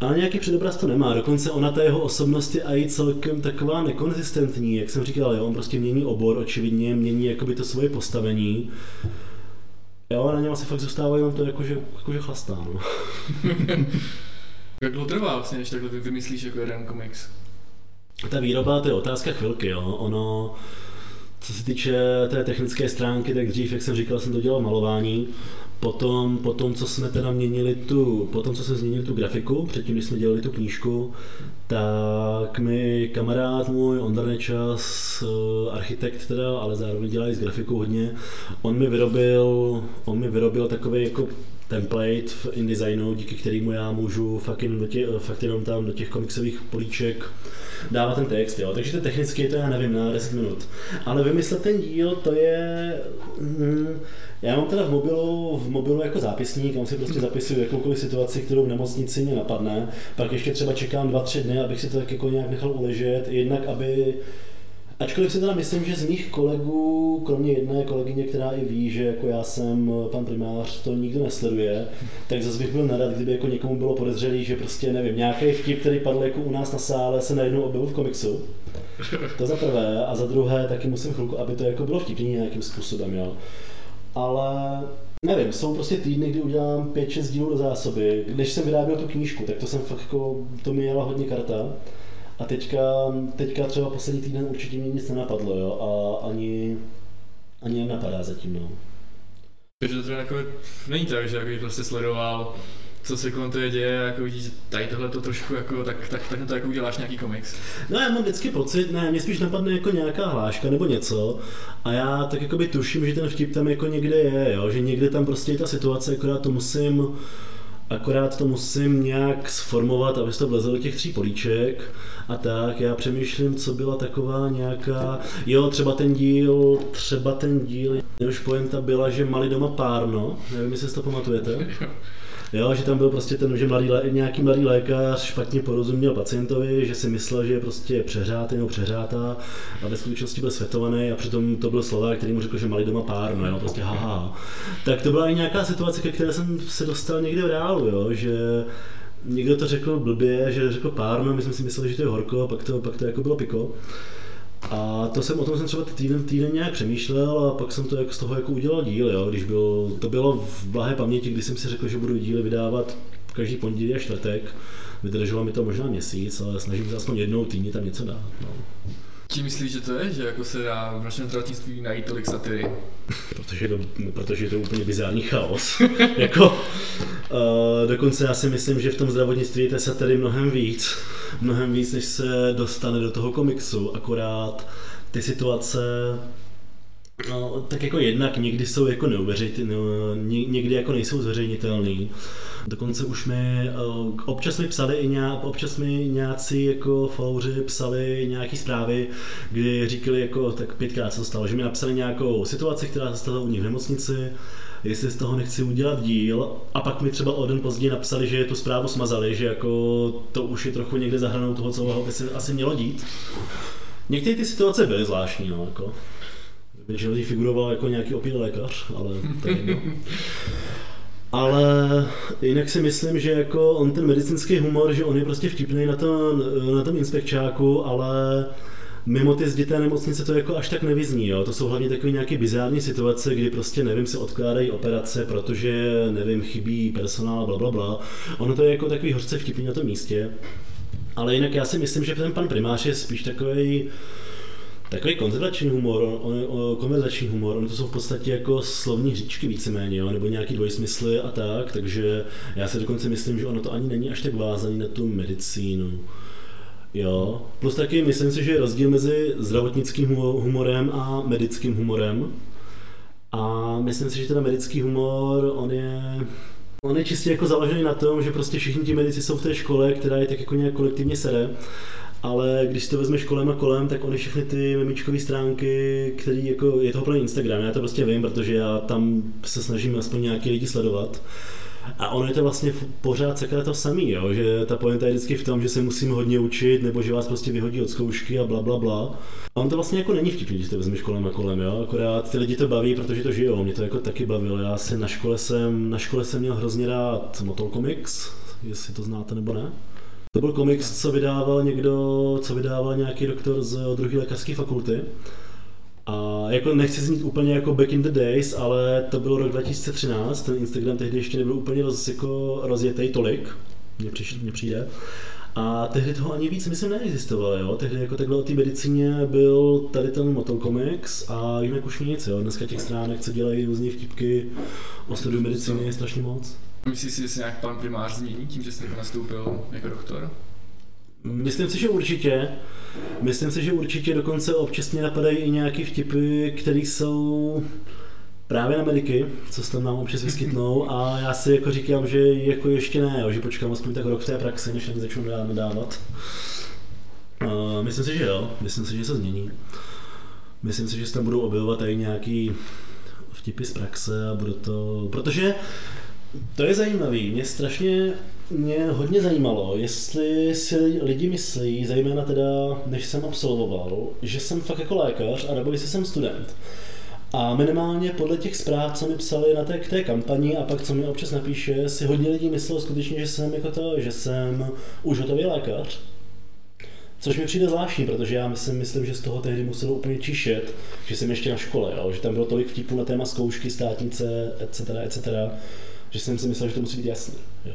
A nějaký předobraz to nemá, dokonce ona ta jeho osobnost je i celkem taková nekonzistentní, jak jsem říkal, jo, on prostě mění obor, očividně mění jakoby to svoje postavení. Jo, na něm asi fakt zůstává jenom to, jakože, jakože chlastá, no. Jak dlouho trvá vlastně, než takhle vymyslíš jako jeden komiks? Ta výroba, to je otázka chvilky, jo. Ono, co se týče té technické stránky, tak dřív, jak jsem říkal, jsem to dělal malování. Potom, potom, co jsme teda měnili tu, potom, co jsme změnili tu grafiku, předtím, když jsme dělali tu knížku, tak mi kamarád můj, Ondra Nečas, eh, architekt teda, ale zároveň dělá i s grafikou hodně, on mi vyrobil, on mi vyrobil takový jako template v InDesignu, díky kterému já můžu fakt, jen do tě, fakt jenom tam do těch komiksových políček dávat ten text, jo. Takže to technicky to já nevím, na 10 minut. Ale vymyslet ten díl, to je... Mm, já mám teda v mobilu, v mobilu jako zápisník, kam si prostě zapisuju jakoukoliv situaci, kterou v nemocnici mě napadne. Pak ještě třeba čekám dva, tři dny, abych si to tak jako nějak nechal uležet, jednak aby Ačkoliv si teda myslím, že z mých kolegů, kromě jedné kolegyně, která i ví, že jako já jsem pan primář, to nikdo nesleduje, tak zase bych byl nerad, kdyby jako někomu bylo podezřelý, že prostě nevím, nějaký vtip, který padl jako u nás na sále, se najednou objevil v komiksu. To za prvé. A za druhé taky musím chvilku, aby to jako bylo vtipný nějakým způsobem, jo. Ale Nevím, jsou prostě týdny, kdy udělám 5-6 dílů do zásoby. Když jsem vyráběl tu knížku, tak to jsem fakt jako, to mi jela hodně karta. A teďka, teďka třeba poslední týden určitě mě nic nenapadlo, jo, a ani, ani nenapadá zatím, no. Takže to třeba jako, není tak, že jako prostě sledoval, co se kolem toho děje, jako vidíš, že tady tohle to trošku jako, tak, tak, tak to jako uděláš nějaký komiks. No já mám vždycky pocit, ne, mě spíš napadne jako nějaká hláška nebo něco a já tak jako by tuším, že ten vtip tam jako někde je, jo, že někde tam prostě je ta situace, akorát to musím akorát to musím nějak sformovat, aby to vlezlo do těch tří políček a tak. Já přemýšlím, co byla taková nějaká, jo, třeba ten díl, třeba ten díl, jehož pointa byla, že mali doma párno, nevím, jestli si to pamatujete. Jo, že tam byl prostě ten, že mladý, nějaký mladý lékař špatně porozuměl pacientovi, že si myslel, že je prostě přehrátý nebo přehrátá a ve skutečnosti byl světovaný a přitom to byl Slovák, který mu řekl, že malý doma pár, no jo, prostě haha. Tak to byla i nějaká situace, ke které jsem se dostal někde v reálu, jo, že někdo to řekl blbě, že řekl párno, my jsme si mysleli, že to je horko, a pak to, pak to jako bylo piko. A to jsem o tom jsem třeba týden, týden nějak přemýšlel a pak jsem to jako z toho jako udělal díl, jo, když byl, to bylo v blahé paměti, kdy jsem si řekl, že budu díly vydávat každý pondělí a čtvrtek. Vydrželo mi to možná měsíc, ale snažím se aspoň jednou týdně tam něco dát. No. Čím myslíš, že to je, že jako se dá v našem zdravotnictví najít tolik satiry? protože, to, protože je to úplně bizární chaos. jako, uh, dokonce já si myslím, že v tom zdravotnictví je té satiry mnohem víc. Mnohem víc, než se dostane do toho komiksu. Akorát ty situace No, tak jako jednak někdy jsou jako neuvěřitelné, no, někdy jako nejsou zveřejnitelný. Dokonce už mi, eh, občas mi psali i nějak, občas mi nějací jako followři psali nějaký zprávy, kdy říkali jako, tak pětkrát se to stalo, že mi napsali nějakou situaci, která se stala u nich v nemocnici, jestli z toho nechci udělat díl a pak mi třeba o den později napsali, že tu zprávu smazali, že jako to už je trochu někde za hranou toho, co by se asi mělo dít. Některé ty situace byly zvláštní, no, jako. Většinou figuroval jako nějaký opilý lékař, ale to je jedno. Ale jinak si myslím, že jako on ten medicínský humor, že on je prostě vtipný na, to, na tom inspekčáku, ale mimo ty zděté nemocnice to jako až tak nevyzní. Jo. To jsou hlavně takové nějaké bizární situace, kdy prostě, nevím, se odkládají operace, protože, nevím, chybí personál, bla, bla, bla. Ono to je jako takový hořce vtipný na tom místě. Ale jinak já si myslím, že ten pan primář je spíš takový Takový konzervační humor, on, on, konverzační humor, ono to jsou v podstatě jako slovní hříčky víceméně, jo, nebo nějaký dvojsmysly a tak, takže já si dokonce myslím, že ono to ani není až tak vázaný na tu medicínu. Jo. Plus taky myslím si, že je rozdíl mezi zdravotnickým humorem a medickým humorem. A myslím si, že ten americký humor, on je, on je čistě jako založený na tom, že prostě všichni ti medici jsou v té škole, která je tak jako nějak kolektivně sere. Ale když si to vezmeš kolem a kolem, tak oni všechny ty memičkové stránky, které jako, je to plný Instagram, já to prostě vím, protože já tam se snažím aspoň nějaký lidi sledovat. A ono je to vlastně pořád sakra to samý, jo? že ta pointa je vždycky v tom, že se musím hodně učit, nebo že vás prostě vyhodí od zkoušky a bla bla bla. A on to vlastně jako není vtipný, když to vezmeš kolem a kolem, jo? akorát ty lidi to baví, protože to žijou, mě to jako taky bavilo. Já si na škole jsem, na škole jsem měl hrozně rád Motor Comics, jestli to znáte nebo ne. To byl komiks, co vydával někdo, co vydával nějaký doktor z druhé lékařské fakulty. A jako nechci znít úplně jako back in the days, ale to byl rok 2013, ten Instagram tehdy ještě nebyl úplně roz, jako rozjetý tolik, mně, přišlo, mně přijde. A tehdy toho ani víc, myslím, neexistovalo, jo. Tehdy jako takhle o té medicíně byl tady ten Motel Comics a jinak už nic, jo. Dneska těch stránek, co dělají různé vtipky o studiu medicíny, je strašně moc. Myslíš si, že se nějak pan primář změní tím, že jsi nastoupil jako doktor? Myslím si, že určitě. Myslím si, že určitě dokonce občas mě napadají i nějaké vtipy, které jsou právě na mediky, co se tam nám občas vyskytnou a já si jako říkám, že jako ještě ne, že počkám aspoň tak rok v té praxi, než na začnu nadávat. Uh, myslím si, že jo, myslím si, že se změní. Myslím si, že se tam budou objevovat i nějaký vtipy z praxe a bude to, protože to je zajímavý, mě strašně mě hodně zajímalo, jestli si lidi myslí, zejména teda, než jsem absolvoval, že jsem fakt jako lékař, a nebo jestli jsem student. A minimálně podle těch zpráv, co mi psali na té, k té kampani a pak co mi občas napíše, si hodně lidí myslelo skutečně, že jsem jako to, že jsem už hotový lékař. Což mi přijde zvláštní, protože já myslím, myslím, že z toho tehdy muselo úplně čišet, že jsem ještě na škole, jo? že tam bylo tolik vtipů na téma zkoušky, státnice, etc., etc., že jsem si myslel, že to musí být jasný. Jo?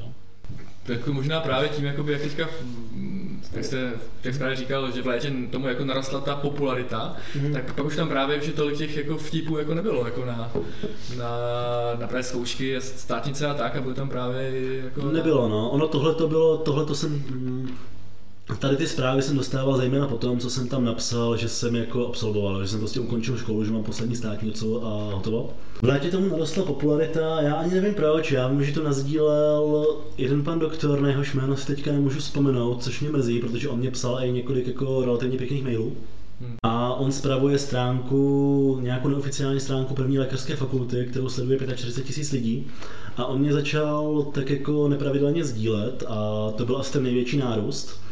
Tak možná právě tím, jakoby, jak teďka, jak jste jak právě říkal, že v létě tomu jako narostla ta popularita, mm-hmm. tak pak už tam právě že tolik těch jako vtipů jako nebylo, jako na, na, na právě zkoušky, státnice a tak, a bylo tam právě jako... Nebylo, no. Ono tohle to bylo, tohle to jsem Tady ty zprávy jsem dostával zejména po tom, co jsem tam napsal, že jsem jako absolvoval, že jsem prostě ukončil školu, že mám poslední státnicu a hotovo. V létě tomu narostla popularita, já ani nevím proč, já vím, že to nazdílel jeden pan doktor, na jehož jméno si teďka nemůžu vzpomenout, což mě mezí, protože on mě psal i několik jako relativně pěkných mailů. Hmm. A on spravuje stránku, nějakou neoficiální stránku první lékařské fakulty, kterou sleduje 45 tisíc lidí. A on mě začal tak jako nepravidelně sdílet a to byl asi ten největší nárůst.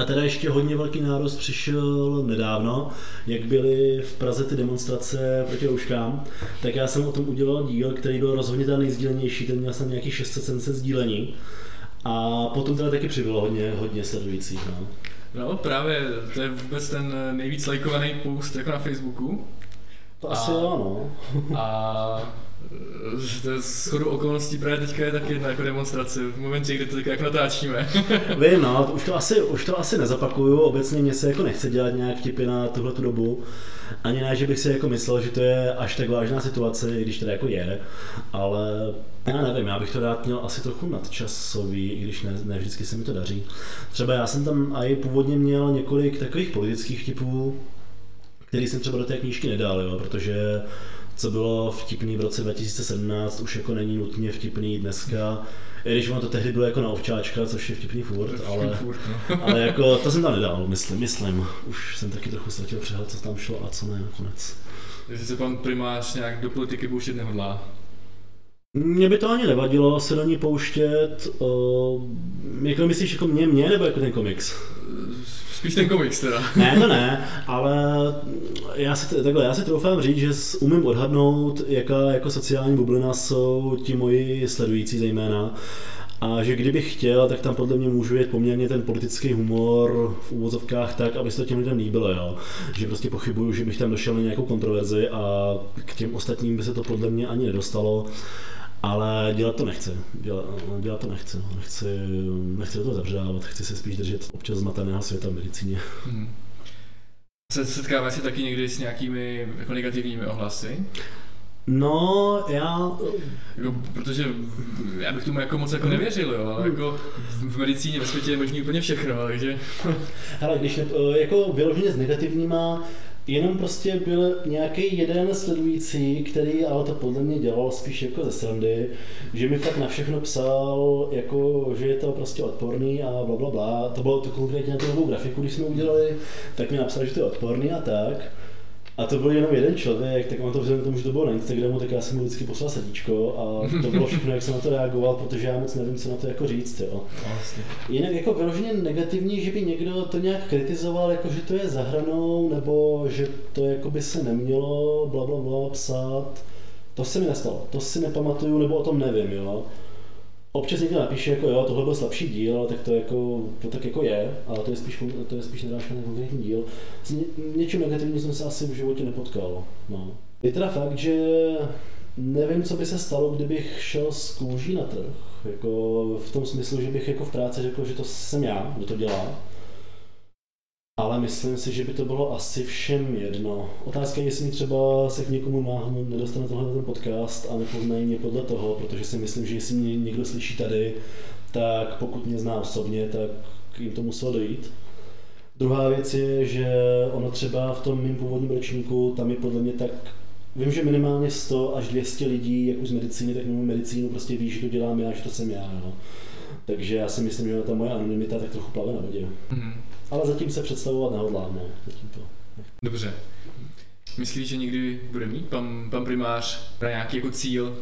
A teda ještě hodně velký nárost přišel nedávno, jak byly v Praze ty demonstrace proti rouškám, tak já jsem o tom udělal díl, který byl rozhodně ten nejsdílenější, ten měl jsem nějaký 600-700 sdílení. A potom teda taky přibylo hodně, hodně sledujících. No. no právě, to je vůbec ten nejvíc lajkovaný post jako na Facebooku. To asi a, jo, no. a je shodou okolností právě teďka je taky jedna jako demonstrace v momentě, kdy to teďka jak natáčíme. Vím, no, už to, asi, už to asi nezapakuju, obecně mě se jako nechce dělat nějak vtipy na tuhle dobu. Ani ne, že bych si jako myslel, že to je až tak vážná situace, i když to jako je, ale já nevím, já bych to rád měl asi trochu nadčasový, i když ne, ne vždycky se mi to daří. Třeba já jsem tam i původně měl několik takových politických vtipů, který jsem třeba do té knížky nedal, jo, protože co bylo vtipný v roce 2017, už jako není nutně vtipný dneska. I když ono to tehdy bylo jako na ovčáčka, což je vtipný furt, ale, no. ale jako to jsem tam nedal, myslím, myslím. Už jsem taky trochu ztratil přehled, co tam šlo a co ne nakonec. Jestli se pan primář nějak do politiky pouštět nehodlá? Mně by to ani nevadilo se do ní pouštět. Uh, jako myslíš jako mě, mě nebo jako ten komiks? Spíš ten komiks teda. Ne, to ne, ale já si, takhle, já si troufám říct, že umím odhadnout, jaká jako sociální bublina jsou ti moji sledující zejména. A že kdybych chtěl, tak tam podle mě můžu jet poměrně ten politický humor v úvozovkách tak, aby se to těm lidem líbilo. Jo. Že prostě pochybuju, že bych tam došel na nějakou kontroverzi a k těm ostatním by se to podle mě ani nedostalo. Ale dělat to nechci. Dělat, dělat to nechci. Nechci, nechci do toho zabředávat, chci se spíš držet občas zmateného světa v medicíně. Hmm. Setkáváš se taky někdy s nějakými jako negativními ohlasy? No, já... Jako, protože já bych tomu jako moc jako nevěřil, jo, ale jako v medicíně ve světě je možný úplně všechno, takže... Hele, když ne, jako vyloženě s negativníma, Jenom prostě byl nějaký jeden sledující, který ale to podle mě dělal spíš jako ze srandy, že mi fakt na všechno psal, jako, že je to prostě odporný a bla, bla, bla. To bylo to konkrétně na tu novou grafiku, když jsme udělali, tak mi napsal, že to je odporný a tak. A to byl jenom jeden člověk, tak on to vzhledem k tomu, že to bylo na Instagramu, tak já jsem mu vždycky poslal srdíčko a to bylo všechno, jak jsem na to reagoval, protože já moc nevím, co na to jako říct. Jo. Vlastně. Jinak jako vyloženě negativní, že by někdo to nějak kritizoval, jako že to je zahranou, nebo že to jako by se nemělo bla, bla, bla psát, to se mi nestalo, to si nepamatuju, nebo o tom nevím, jo. Občas někdo napíše, jako jo, tohle byl slabší díl, ale tak to, jako, to tak jako je, ale to je spíš, to je spíš narážka na konkrétní díl. S ně, něčím negativním jsem se asi v životě nepotkal. No. Je teda fakt, že nevím, co by se stalo, kdybych šel z kůží na trh. Jako v tom smyslu, že bych jako v práci řekl, že to jsem já, kdo to dělá. Ale myslím si, že by to bylo asi všem jedno. Otázka je, jestli třeba se k někomu náhodou nedostane tohle ten podcast a nepoznají mě podle toho, protože si myslím, že jestli mě někdo slyší tady, tak pokud mě zná osobně, tak jim to muselo dojít. Druhá věc je, že ono třeba v tom mým původním ročníku, tam je podle mě tak Vím, že minimálně 100 až 200 lidí, jak už z medicíny, tak mimo medicínu, prostě ví, že to dělám já, že to jsem já. No. Takže já si myslím, že ta moje anonymita tak trochu plave na vodě. Mm. Ale zatím se představovat nehodlám, no. Zatím to. Dobře. Myslíš, že někdy bude mít pan, pan primář na nějaký jako cíl,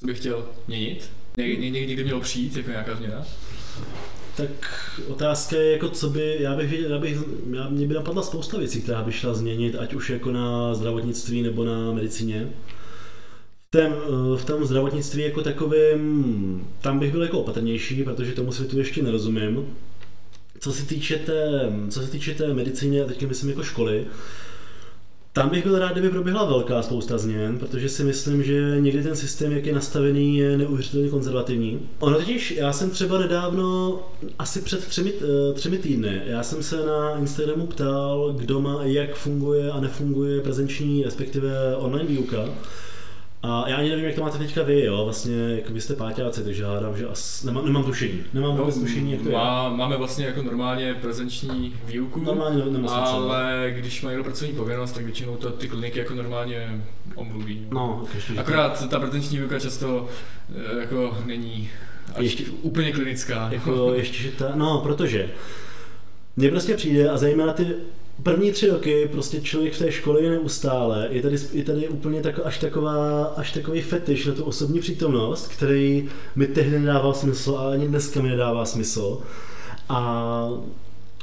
co by chtěl měnit? Někdy, někdy mělo přijít jako nějaká změna? Tak otázka je, jako co by, já bych já bych, já, mě by napadla spousta věcí, která by šla změnit, ať už jako na zdravotnictví nebo na medicíně. V tom, v tom zdravotnictví jako takovým, tam bych byl jako opatrnější, protože tomu světu ještě nerozumím. Co se týče té, co se týče té medicíny, a teď myslím jako školy, tam bych byl rád, kdyby proběhla velká spousta změn, protože si myslím, že někdy ten systém, jak je nastavený, je neuvěřitelně konzervativní. Ono totiž, já jsem třeba nedávno, asi před třemi, eh, třemi týdny, já jsem se na Instagramu ptal, kdo má, jak funguje a nefunguje prezenční, respektive online výuka. A já ani nevím, jak to máte teďka vy, jo, vlastně, jak vy jste páťáci, takže hádám, že as, nemám, nemám tušení. Nemám no, tušení, jak to má, je. Máme vlastně jako normálně prezenční výuku, normálně ale když mají pracovní povinnost, tak většinou to ty kliniky jako normálně omluví. No, ještě, Akorát ta prezenční výuka často eh, jako není až ještě, úplně klinická. Jako ještě, že ta, no, protože mně prostě přijde a zejména ty první tři roky prostě člověk v té škole je neustále, je tady, je tady úplně tak, až, taková, až takový fetiš na tu osobní přítomnost, který mi tehdy nedával smysl, ale ani dneska mi nedává smysl. A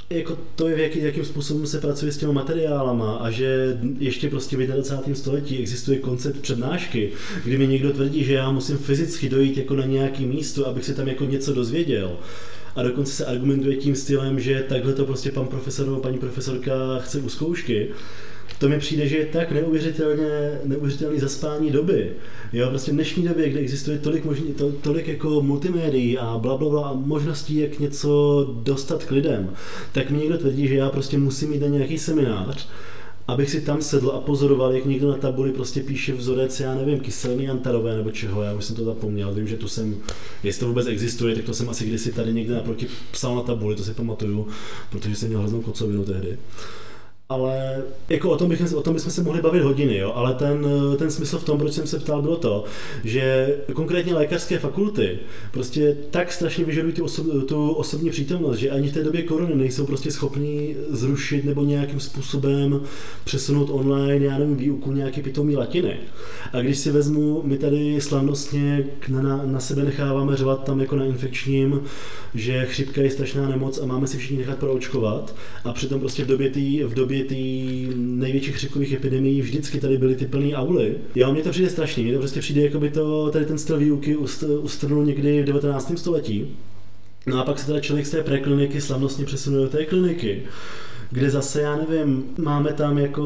jako to je, jaký, jakým způsobem se pracuje s těmi materiálama a že ještě prostě v 21. století existuje koncept přednášky, kdy mi někdo tvrdí, že já musím fyzicky dojít jako na nějaký místo, abych se tam jako něco dozvěděl a dokonce se argumentuje tím stylem, že takhle to prostě pan profesor nebo paní profesorka chce u zkoušky, to mi přijde, že je tak neuvěřitelně, neuvěřitelný zaspání doby. Jo, prostě v dnešní době, kde existuje tolik, možný, to, tolik jako multimédií a bla, bla, bla a možností, jak něco dostat k lidem, tak mi někdo tvrdí, že já prostě musím jít na nějaký seminář, abych si tam sedl a pozoroval, jak někdo na tabuli prostě píše vzorec, já nevím, kyseliny antarové nebo čeho, já už jsem to zapomněl, vím, že tu jsem, jestli to vůbec existuje, tak to jsem asi kdysi tady někde naproti psal na tabuli, to si pamatuju, protože jsem měl hroznou kocovinu tehdy ale jako o tom, bych, o tom bychom se mohli bavit hodiny, jo? ale ten, ten smysl v tom, proč jsem se ptal, bylo to, že konkrétně lékařské fakulty prostě tak strašně vyžadují tu, osob, tu osobní přítomnost, že ani v té době korony nejsou prostě schopni zrušit nebo nějakým způsobem přesunout online, já nevím, výuku nějaký pitomý latiny. A když si vezmu, my tady slavnostně na, na sebe necháváme řvat tam jako na infekčním, že chřipka je strašná nemoc a máme si všichni nechat proočkovat a přitom prostě v době tý, v době té největších chřipkových epidemií vždycky tady byly ty plné auly. Jo, mně to přijde strašný, mně to prostě přijde, jako by to tady ten styl výuky ustrnul někdy v 19. století. No a pak se teda člověk z té prekliniky slavnostně přesunul do té kliniky kde zase, já nevím, máme tam jako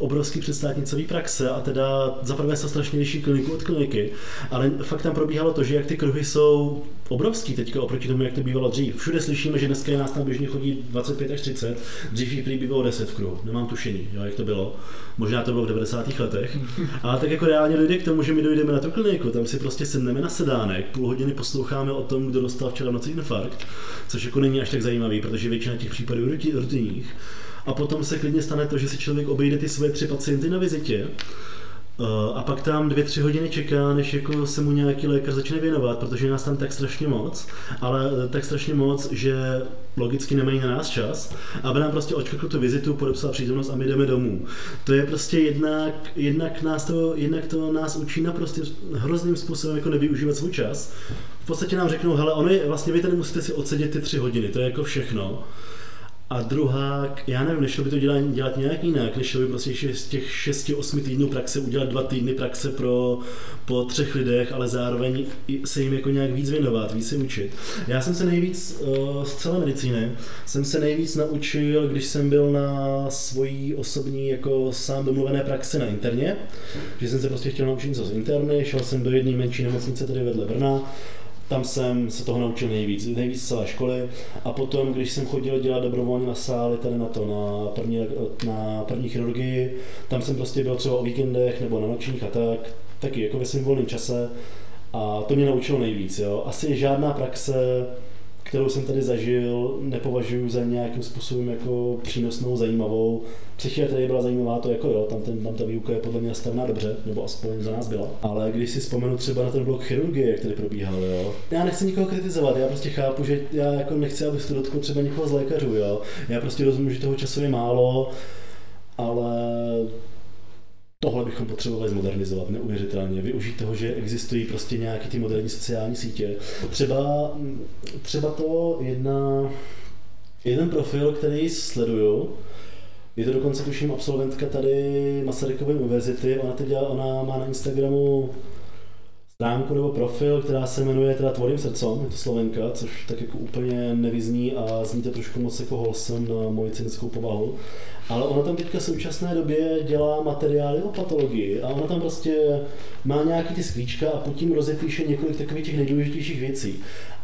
obrovský předstátnicový praxe a teda zaprvé se strašně liší kliniku od kliniky, ale fakt tam probíhalo to, že jak ty kruhy jsou obrovský teďka oproti tomu, jak to bývalo dřív. Všude slyšíme, že dneska je nás tam běžně chodí 25 až 30, dřív jich prý bývalo 10 v kruhu, nemám tušení, jo, jak to bylo. Možná to bylo v 90. letech. Ale tak jako reálně dojde k tomu, že my dojdeme na tu kliniku, tam si prostě sedneme na sedánek, půl hodiny posloucháme o tom, kdo dostal včera noci infarkt, což jako není až tak zajímavý, protože většina těch případů je rutinních a potom se klidně stane to, že si člověk obejde ty své tři pacienty na vizitě a pak tam dvě, tři hodiny čeká, než jako se mu nějaký lékař začne věnovat, protože nás tam tak strašně moc, ale eh, tak strašně moc, že logicky nemají na nás čas, aby nám prostě očkrkl tu vizitu, podepsal přítomnost a my jdeme domů. To je prostě jednak, jednak, nás to, jednak to nás učí naprosto hrozným způsobem jako nevyužívat svůj čas. V podstatě nám řeknou, hele, je, vlastně vy tady musíte si odsedět ty tři hodiny, to je jako všechno. A druhá, já nevím, nešlo by to dělat, dělat nějak jinak, nešlo by prostě z těch 6-8 týdnů praxe udělat dva týdny praxe pro, po třech lidech, ale zároveň se jim jako nějak víc věnovat, víc se učit. Já jsem se nejvíc uh, z celé medicíny, jsem se nejvíc naučil, když jsem byl na svojí osobní jako sám domluvené praxi na interně, že jsem se prostě chtěl naučit něco z interny, šel jsem do jedné menší nemocnice tady vedle Brna, tam jsem se toho naučil nejvíc, nejvíc z celé školy a potom, když jsem chodil dělat dobrovolně na sály tady na to, na první, na první chirurgii, tam jsem prostě byl třeba o víkendech nebo na nočních a tak, taky jako ve svém volném čase a to mě naučilo nejvíc. Jo. Asi žádná praxe kterou jsem tady zažil, nepovažuji za nějakým způsobem jako přínosnou, zajímavou. Psychiatrie byla zajímavá, to jako jo, tam, ten, tam ta výuka je podle mě nastavená dobře, nebo aspoň za nás byla. Ale když si vzpomenu třeba na ten blok chirurgie, jak tady probíhal, jo. Já nechci nikoho kritizovat, já prostě chápu, že já jako nechci, abych to dotkl třeba někoho z lékařů, jo. Já prostě rozumím, že toho času je málo, ale tohle bychom potřebovali zmodernizovat neuvěřitelně, využít toho, že existují prostě nějaké ty moderní sociální sítě. Třeba, třeba to jedna, jeden profil, který sleduju, je to dokonce tuším absolventka tady Masarykovy univerzity, ona, teď dělá, ona má na Instagramu stránku nebo profil, která se jmenuje teda Tvorím srdcom, je to Slovenka, což tak jako úplně nevyzní a zní to trošku moc jako holsem na moji cynickou povahu. Ale ona tam teďka v současné době dělá materiály o patologii a ona tam prostě má nějaký ty sklíčka a pod tím rozepíše několik takových těch nejdůležitějších věcí.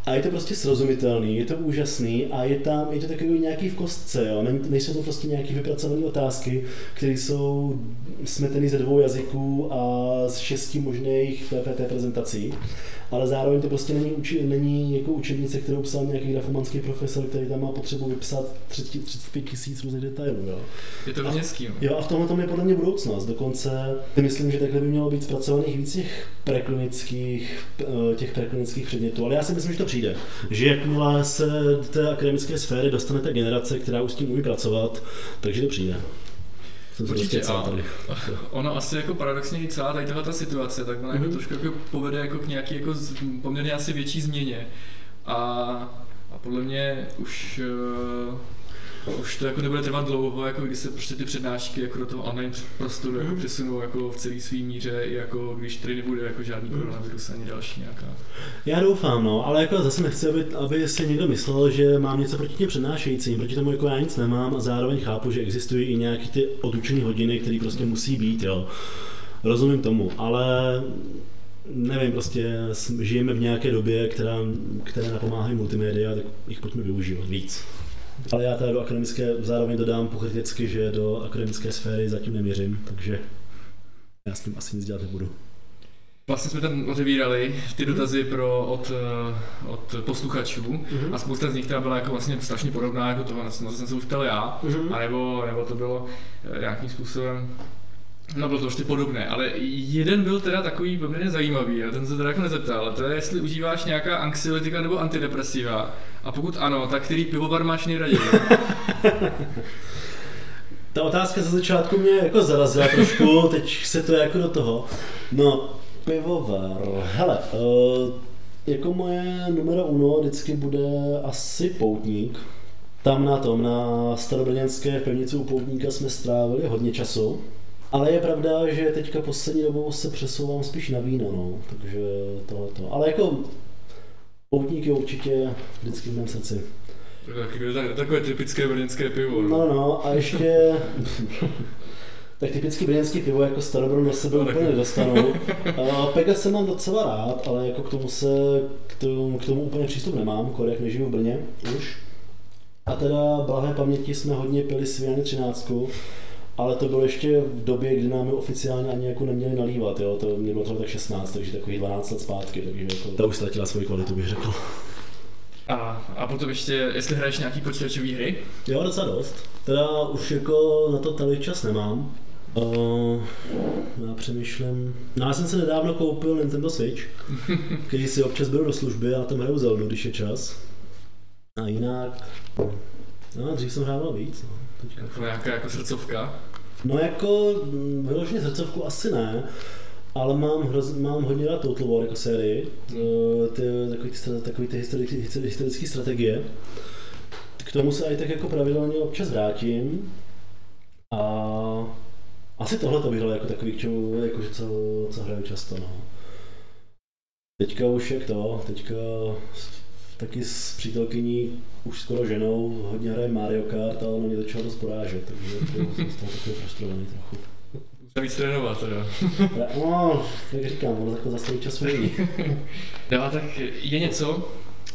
A je to prostě srozumitelný, je to úžasný a je tam, je to takový nějaký v kostce, jo? nejsou to prostě nějaké vypracované otázky, které jsou smeteny ze dvou jazyků a z šesti možných PPT prezentací ale zároveň to prostě není, uči, není jako učebnice, kterou psal nějaký grafomanský profesor, který tam má potřebu vypsat 30, 35 tisíc různých detailů. Jo. Je to městský. Jo. jo, a v tomhle tom je podle mě budoucnost. Dokonce si myslím, že takhle by mělo být zpracovaných víc těch preklinických, eh, těch preklinických předmětů, ale já si myslím, že to přijde. Že jakmile se do té akademické sféry dostane ta generace, která už s tím umí pracovat, takže to přijde. Určitě a tady. ono asi jako paradoxně celá tady tahle ta situace, tak ona mm-hmm. jako mhm. trošku jako povede jako k nějaký jako z, poměrně asi větší změně. A, a podle mě už uh, už to jako nebude trvat dlouho, jako když se prostě ty přednášky jako do toho online prostoru jako mhm. přesunou jako v celý svý míře, jako když tady nebude jako žádný mhm. koronavirus ani další nějaká. Já doufám, no, ale jako zase nechci, aby, aby si někdo myslel, že mám něco proti těm přednášejícím, proti tomu jako já nic nemám a zároveň chápu, že existují i nějaké ty odučené hodiny, které prostě musí být, jo. Rozumím tomu, ale nevím, prostě žijeme v nějaké době, která, které napomáhají multimédia, tak jich pojďme využívat víc. Ale já teda do akademické zároveň dodám pokriticky, že do akademické sféry zatím neměřím, takže já s tím asi nic dělat nebudu. Vlastně jsme tam otevírali ty dotazy pro, od, eh, od posluchačů mm-hmm. a spousta z nich teda byla jako vlastně strašně podobná jako toho, na co jsem se už ptal já, mm-hmm. anebo, nebo to bylo eh, nějakým způsobem No bylo to prostě podobné, ale jeden byl teda takový poměrně zajímavý a ten se teda jako nezeptal, to je jestli užíváš nějaká anxiolytika nebo antidepresiva a pokud ano, tak který pivovar máš nejraději? Ta otázka za začátku mě jako zarazila trošku, teď se to jako do toho. No, pivovar, hele, uh, jako moje numero uno vždycky bude asi Poutník. Tam na tom, na starobrněnské pevnici u Poutníka jsme strávili hodně času. Ale je pravda, že teďka poslední dobou se přesouvám spíš na víno, no, takže tohleto. Ale jako poutník je určitě vždycky v mém srdci. Takové typické brněnské pivo. No, no, no a ještě... tak typicky brněnský pivo jako starobron do sebe no, úplně nedostanu. Pega se mám docela rád, ale jako k tomu se, k tomu, k tomu úplně přístup nemám, jak nežiju v Brně už. A teda blahé paměti jsme hodně pili Sviany 13, ale to bylo ještě v době, kdy nám oficiálně ani jako neměli nalívat, jo? to mě bylo třeba tak 16, takže takových 12 let zpátky, takže jako ta už ztratila svoji kvalitu, bych řekl. A, a potom ještě, jestli hraješ nějaký počítačové hry? Jo, docela dost. Teda už jako na to tolik čas nemám. Uh, já přemýšlím. No já jsem si nedávno koupil Nintendo Switch, který si občas beru do služby a na tom hraju Zelda, když je čas. A jinak... No, dřív jsem hrával víc. No, teďka. Jako nějaká jako srdcovka? No jako mm, vyloženě srdcovku asi ne, ale mám, hroz, mám hodně rád Total War jako sérii, hmm. ty, takový, ty, takový ty historické, historické strategie. K tomu se i tak jako pravidelně občas vrátím. A asi tohle to dal jako takový, k čemu, jako, co, co hraju často. No. Teďka už jak to, teďka taky s přítelkyní, už skoro ženou, hodně hraje Mario Kart, ale ona mě začala dost porážet, takže jsem z toho takový frustrovaný trochu. Musím víc trénovat, teda. no, jak říkám, ono jako za svůj čas není. no tak je něco,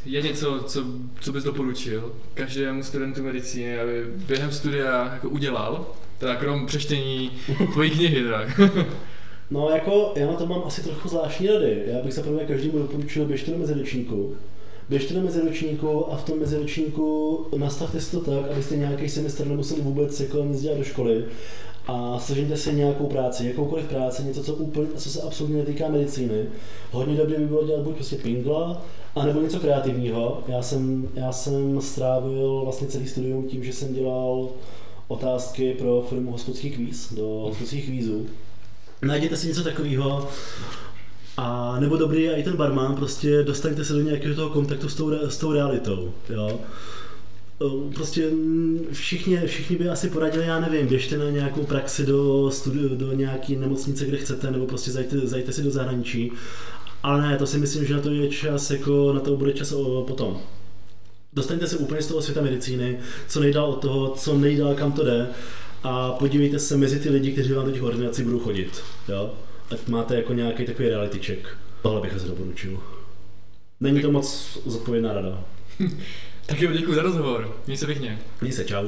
je něco, co, co bys doporučil každému studentu medicíny, aby během studia jako udělal, teda krom přečtení tvojí knihy, teda. No jako, já na to mám asi trochu zvláštní rady. Já bych se prvně každému doporučil, běžte do meziročníku, běžte do meziročníku a v tom meziročníku nastavte si to tak, abyste nějaký semestr nemuseli vůbec jako nic dělat do školy a sežeňte si nějakou práci, jakoukoliv práci, něco, co, úplně, co se absolutně netýká medicíny. Hodně dobré by bylo dělat buď prostě pingla, anebo něco kreativního. Já jsem, já jsem strávil vlastně celý studium tím, že jsem dělal otázky pro firmu Hospodský kvíz, do hospodských kvízů. Najděte si něco takového, a nebo dobrý je i ten barman, prostě dostaňte se do nějakého toho kontaktu s tou, s tou realitou. Jo? Prostě všichni, všichni by asi poradili, já nevím, běžte na nějakou praxi do, studiu, do nějaké nemocnice, kde chcete, nebo prostě zajte, zajte si do zahraničí. Ale ne, to si myslím, že na to je čas, jako na to bude čas potom. Dostaňte se úplně z toho světa medicíny, co nejdál od toho, co nejdál kam to jde a podívejte se mezi ty lidi, kteří vám do těch ordinací budou chodit. Jo? Tak máte jako nějaký takový reality check. Tohle bych asi doporučil. Není to moc zodpovědná rada. tak jo, děkuji za rozhovor. Měj se pěkně. Měj se, čau.